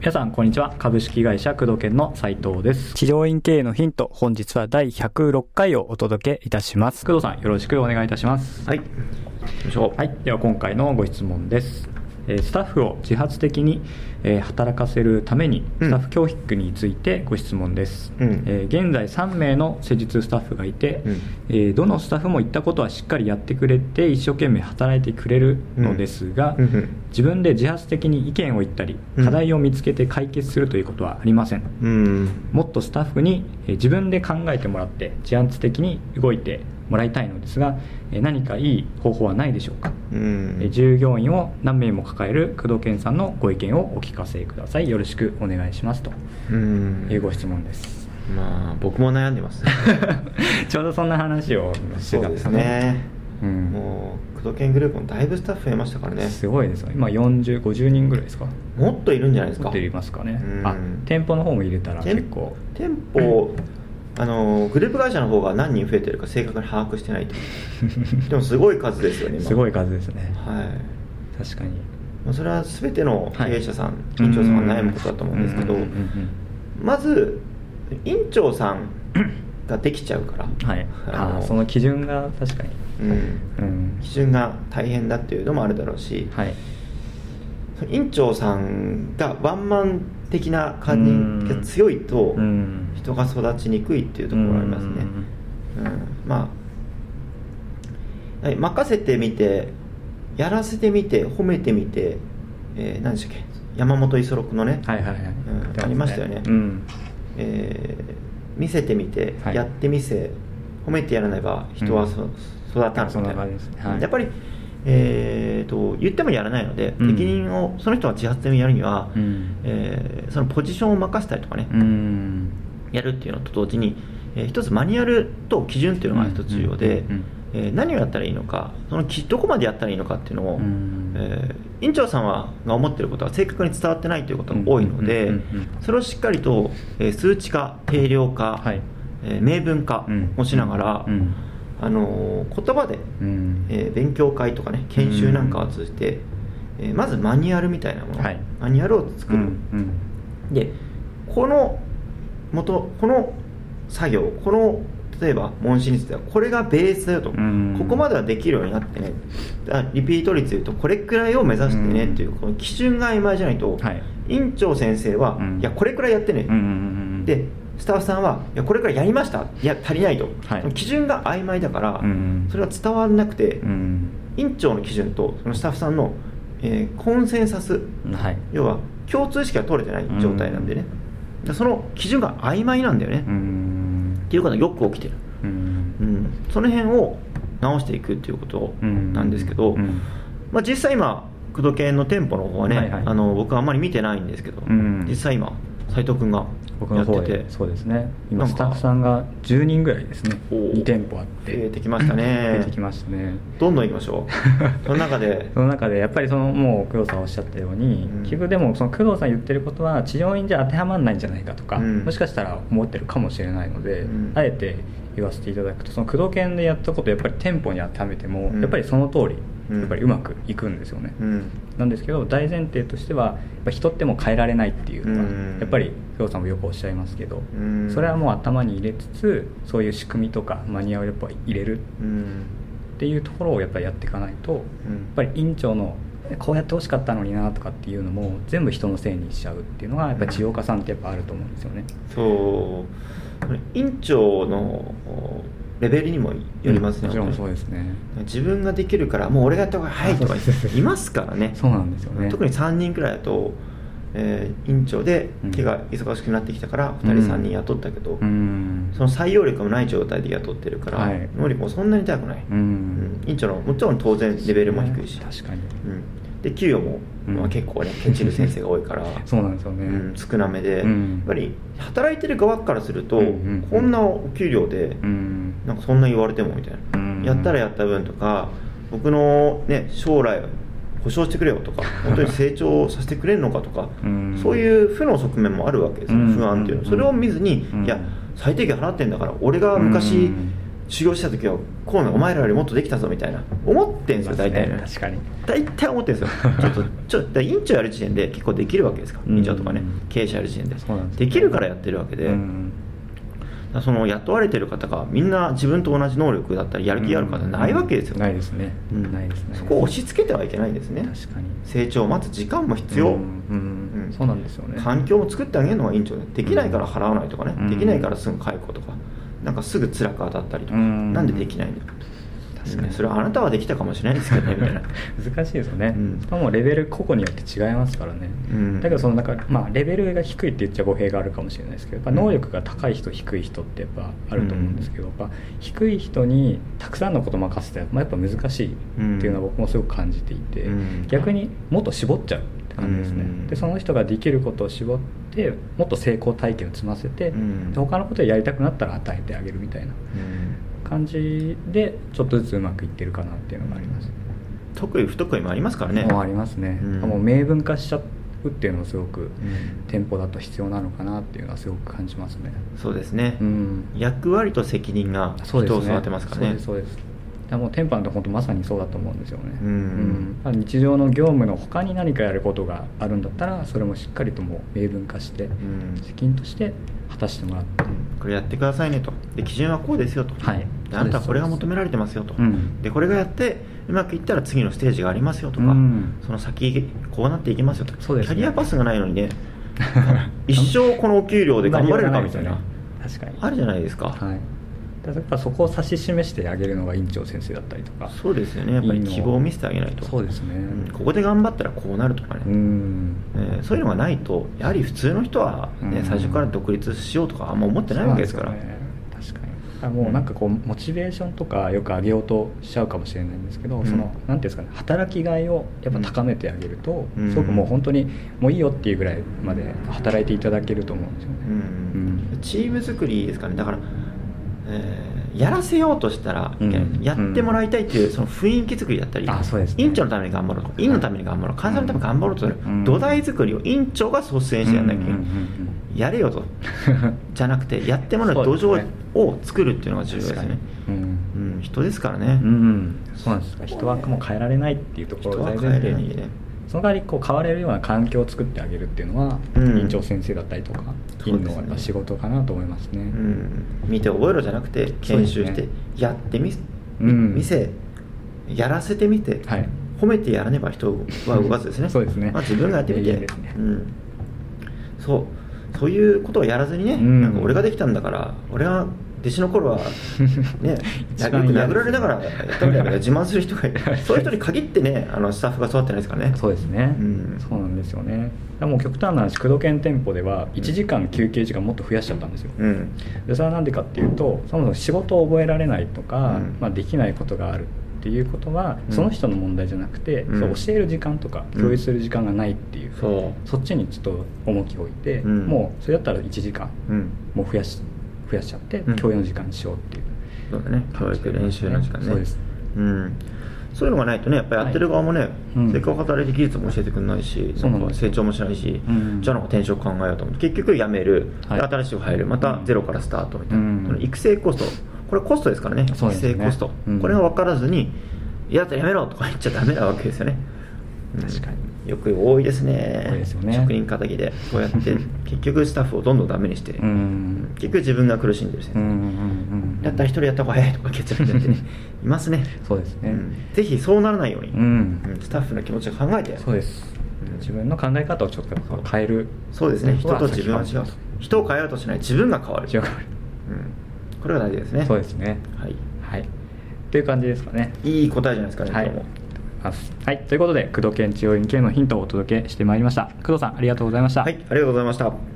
皆さんこんにちは株式会社工藤研の斉藤です治療院経営のヒント本日は第106回をお届けいたします工藤さんよろしくお願いいたしますはい。よいしょ。はい、では今回のご質問です。えースタッフを自発的に、えー働かせるためにうん。スタッフ教育についてご質問です、うん。えー現在3名の施術スタッフがいて、うん。えーどのスタッフも言ったことはしっかりやってくれて一生懸命働いてくれるのですが、うん。うん。自分で自発的に意見を言ったりうん。課題を見つけて解決するということはありません、うん。もっとスタッフにえー自分で考えてもらって自発的に動いてもらいたいのですがえー何かいい方法はないでしょうか？うん。えー従業員を何名も抱える工藤健さんのご意見をお聞かせくださいよろしくお願いしますとうん。いうご質問ですまあ、僕も悩んでます。ちょうどそんな話をしてたんですねね。うんもう、工藤研グループもだいぶスタッフ増えましたからね。すごいですよ今4050人ぐらいですか？もっといるんじゃないですか。持っていますかねうんあ店舗の方も入れたら店結構店舗、あのグループ会社の方が何人増えてるか正確に把握してないと でもすごい数ですよね今。すごい数ですね。はい。確かに。まあそれは全ての経営者さん、はい院長さんが悩むことだと思うんですけどうんうんうんまず院長さんができちゃうから、うんはい。あのあその基準が確かに。うん。うん。基準が大変だっていうのもあるだろうし、はい。院長さんがワンマン的な感じが強いとうん人が育ちにくいっていうところがありますね、うん。まあはい任せてみてやらせてみて褒めてみて、えー何でしたっけ？山本五十六のね、はいはいはい、うんありましたよね。うん。えー見せてみて、はい。やってみせ褒めてやらねば人はそ、うん。育たんみたいな。ね。はい。やっぱり、えー、と言ってもやらないので、うん。責任をその人が自発的にやるには、うん。えーそのポジションを任せたりとかね、うんやるっていうのと同時に、えー一つマニュアルと基準っていうのが一つ重要で、えー何をやったらいいのかそのきどこまでやったらいいのかっていうのを、うんえー院長さんはが思っていることは正確に伝わってないということが多いので、それをしっかりと、えー数値化定量化、はい。えー明文化をしながら、うん。あのー言葉で、うん。えー勉強会とかね研修なんかを通じて、えーまずマニュアルみたいなもの、はい。マニュアルを作る、うん。でこの元この作業この例えば問診についてはこれがベースだよと、ん。ここまではできるようになってね。あリピート率でいうとこれくらいを目指してねっていうこの基準が曖昧じゃないと、はい。院長先生は、うん。いやこれくらいやってね、でスタッフさんはいやこれくらいやりました。いや足りないと、はい。基準が曖昧だから、うんそれが伝わらなくて、うん院長の基準とそのスタッフさんの、えーコンセンサス。はい。要は共通意識が取れてない状態なんでね、でその基準が曖昧なんだよね、うっんていうことがよく起きてる、うん。うん、その辺を直していくっていうことなんですけど、うん。まあ、実際今工藤研の店舗の方はね、はいはい。あの僕はあんまり見てないんですけど、うん。実際今斉藤君が僕の方でそうですね。今スタッフさんが10人ぐらいですね。おー。2店舗あって。増えてきましたね。増えてきましたね。どんどん行きましょう。その中で。その中でやっぱりそのもう工藤さんおっしゃったように、うん。結局でもその工藤さん言ってることは治療院じゃ当てはまらないんじゃないかとか、うん。もしかしたら思ってるかもしれないので、うん。あえて言わせていただくとその工藤研でやったことやっぱり店舗に当てはめても、うん。やっぱりその通りうんやっぱりうまくいくんですよね、うん。なんですけど大前提としてはやっぱ人ってもう変えられないっていうのが、うん。やっぱり工藤さんもよくおっしゃいますけど、うん。それはもう頭に入れつつそういう仕組みとかマニュアルをやっぱり入れる。うん。っていうところをやっぱりやっていかないと、やっぱり院長のこうやってほしかったのになとかっていうのも全部人のせいにしちゃうっていうのがやっぱり治療家さんってやっぱあると思うんですよね。そう。院長のレベルにもよりますね、もちろんそうですね。自分ができるからもう俺がやった方が早いとかいますからねそうなんですよね。特に3人くらいだと、えー院長でうん手が忙しくなってきたから2人3人雇ったけど、うん。その採用力もない状態で雇ってるから、はい能力もそんなに高くない、ううんん。院長のもちろん当然レベルも低いし、確かに。うんで給与も、うん。まあ、結構ねケチる先生が多いから。そうなんですよね。うん、少なめで、うん。やっぱり働いてる側からすると、うんうんこんなお給料で、うん。なんかそんな言われてもみたいな、うんやったらやった分とか僕の、ね、将来保証してくれよとか 本当に成長させてくれるのかとか、うんそういう負の側面もあるわけですよ、うん不安っていうの、うんそれを見ずに、うんいや最低限払ってんだから俺が昔、うん修行した時はこうねお前らよりもっとできたぞみたいな。思ってんですよ大体ね。確かに。大体思ってるんですよ。ちょっとちょっと院長やる時点で結構できるわけですか？らうん。院長とかね。経営者やる時点で。できるからやってるわけで、その雇われてる方がみんな自分と同じ能力だったりやる気がある方ないわけですよ、ないですね、うん。ないですね。そこを押し付けてはいけないんですね。確かに。成長を待つ時間も必要、うんうんうん。そうなんですよね。環境を作ってあげるのがいいん長で。できないから払わないとかね、うん。できないからすぐ解雇とかなんかすぐ辛く当たったりとか、うん。なんでできないんだよ確かに。それはあなたはできたかもしれないですけどね みたいな。難しいですよね、うん。しかもレベル個々によって違いますからね、うん。だけどそのなんか、まあ、レベルが低いって言っちゃ語弊があるかもしれないですけどやっぱ能力が高い人低い人ってやっぱあると思うんですけど、やっぱ低い人にたくさんのこと任せてまあやっぱ難しいっていうのは僕もすごく感じていて、うん。逆にもっと絞っちゃうって感じですね、うん。でその人ができることを絞ってもっと成功体験を積ませて、うん。で他のことをやりたくなったら与えてあげるみたいな感じでちょっとずつうまくいってるかなっていうのがあります、得意不得意もありますからね。もうありますね、うん。もう明文化しちゃうっていうのもすごくうん。店舗だと必要なのかなっていうのはすごく感じますね。そうですね、うん。役割と責任が人を育てますからね。そうですそうですだからもう店舗なんて本当まさにそうだと思うんですよね、うん。だから日常の業務の他に何かやることがあるんだったらそれもしっかりともう明文化して、うん。責任として果たしてもらって、これやってくださいねと。で基準はこうですよと、はい。であなたはこれが求められてますよと、うん。でこれがやってうまくいったら次のステージがありますよとか、うん。その先こうなっていきますよと。そうですね。キャリアパスがないのにね 一生このお給料で頑張れるかみたいな。確かに。あるじゃないですか、はいだからそこを指し示してあげるのが院長先生だったりとか。そうですよね。やっぱり希望を見せてあげないと。そうですね。うん。ここで頑張ったらこうなるとかね、うん。えーそういうのがないとやはり普通の人は、ねうん。最初から独立しようとかあんま思ってないわけですから。ね。確かに。もうなんかこうモチベーションとかよく上げようとしちゃうかもしれないんですけど、うん。そのなんていうんですかね働きがいをやっぱ高めてあげると、うん。すごくもう本当にもういいよっていうぐらいまで働いていただけると思うんですよね、うん。うん。チーム作りですかね。だから、えーやらせようとしたらうん。やってもらいたいっていうその雰囲気作りだったり、あそうですね。院長のために頑張ろうと。か院のために頑張ろう。会社のために頑張ろうとする、うん。土台作りを院長が率先してやんなきゃいけやれよと。じゃなくてやってもらう土壌を作るっていうのが重要ですね。に、うん。うん、人ですからね、うん、そうなんです。人はもう変えられないっていうところを大前提に。人は変えれないねその代わりこう変われるような環境を作ってあげるっていうのは、うん。院長先生だったりとか院のやっぱ仕事かなと思いますね、うん、見て覚えろじゃなくて研修してやってみ,、うん。見せやらせてみて、はい。褒めてやらねば人は動かずですね。そうですね。まあ、自分がやってみて。ね。うん、そう。そういうことをやらずにね、うん。なんか俺ができたんだから俺が弟子の頃はね よく殴られながらやったみたいな自慢する人がいる。そういう人に限ってねあのスタッフが育ってないですからね。そうですね、うん。そうなんですよね。もう極端な話工藤研店舗では1時間休憩時間もっと増やしちゃったんですよ、うん。でそれは何でかっていうとそもそも仕事を覚えられないとか、うん。まあ、できないことがあるっていうことは、うん。その人の問題じゃなくて、うん。そう教える時間とかうん。共有する時間がないっていう、そう。そっちにちょっと重きを置いて、うん。もうそれだったら1時間うん。もう増やし増やしちゃって、うん。共有の時間にしようっていう。そうだね。教育練習の時間ね。そうです。うん。そういうのがないとねやっぱりやってる側もね、うん。せっかく働いて技術も教えてくれないしそうなんなか成長もしないし、うん。じゃあなんか転職考えようと思って結局辞める、はい。で新しく入る。またゼロからスタートみたいな、うん。その育成コスト。これコストですからね。ね。成コスト、うん。これが分からずに「いやだったら辞めろ」とか言っちゃダメなわけですよね、うん。確かによく多いですね。多いですよね。職人仇で。こうやって 結局スタッフをどんどんダメにして、うん。結局自分が苦しんでる先生、うんうんうんだったら一人やった方が早いとか結論になって。ね いますね。そうですね、うん。ぜひそうならないように、うん。うん。スタッフの気持ちを考えて。そうです、うん。自分の考え方をちょっと変える。そうですね。人と自分は違う。先人を変えようとしない。自分が変わる。違ううん、これが大事ですね。そうですね。はい。はい。っていう感じですかね。いい答えじゃないですかね、はいます。はい、ということで工藤研治療院系のヒントをお届けしてまいりました。工藤さんありがとうございました、はいありがとうございました。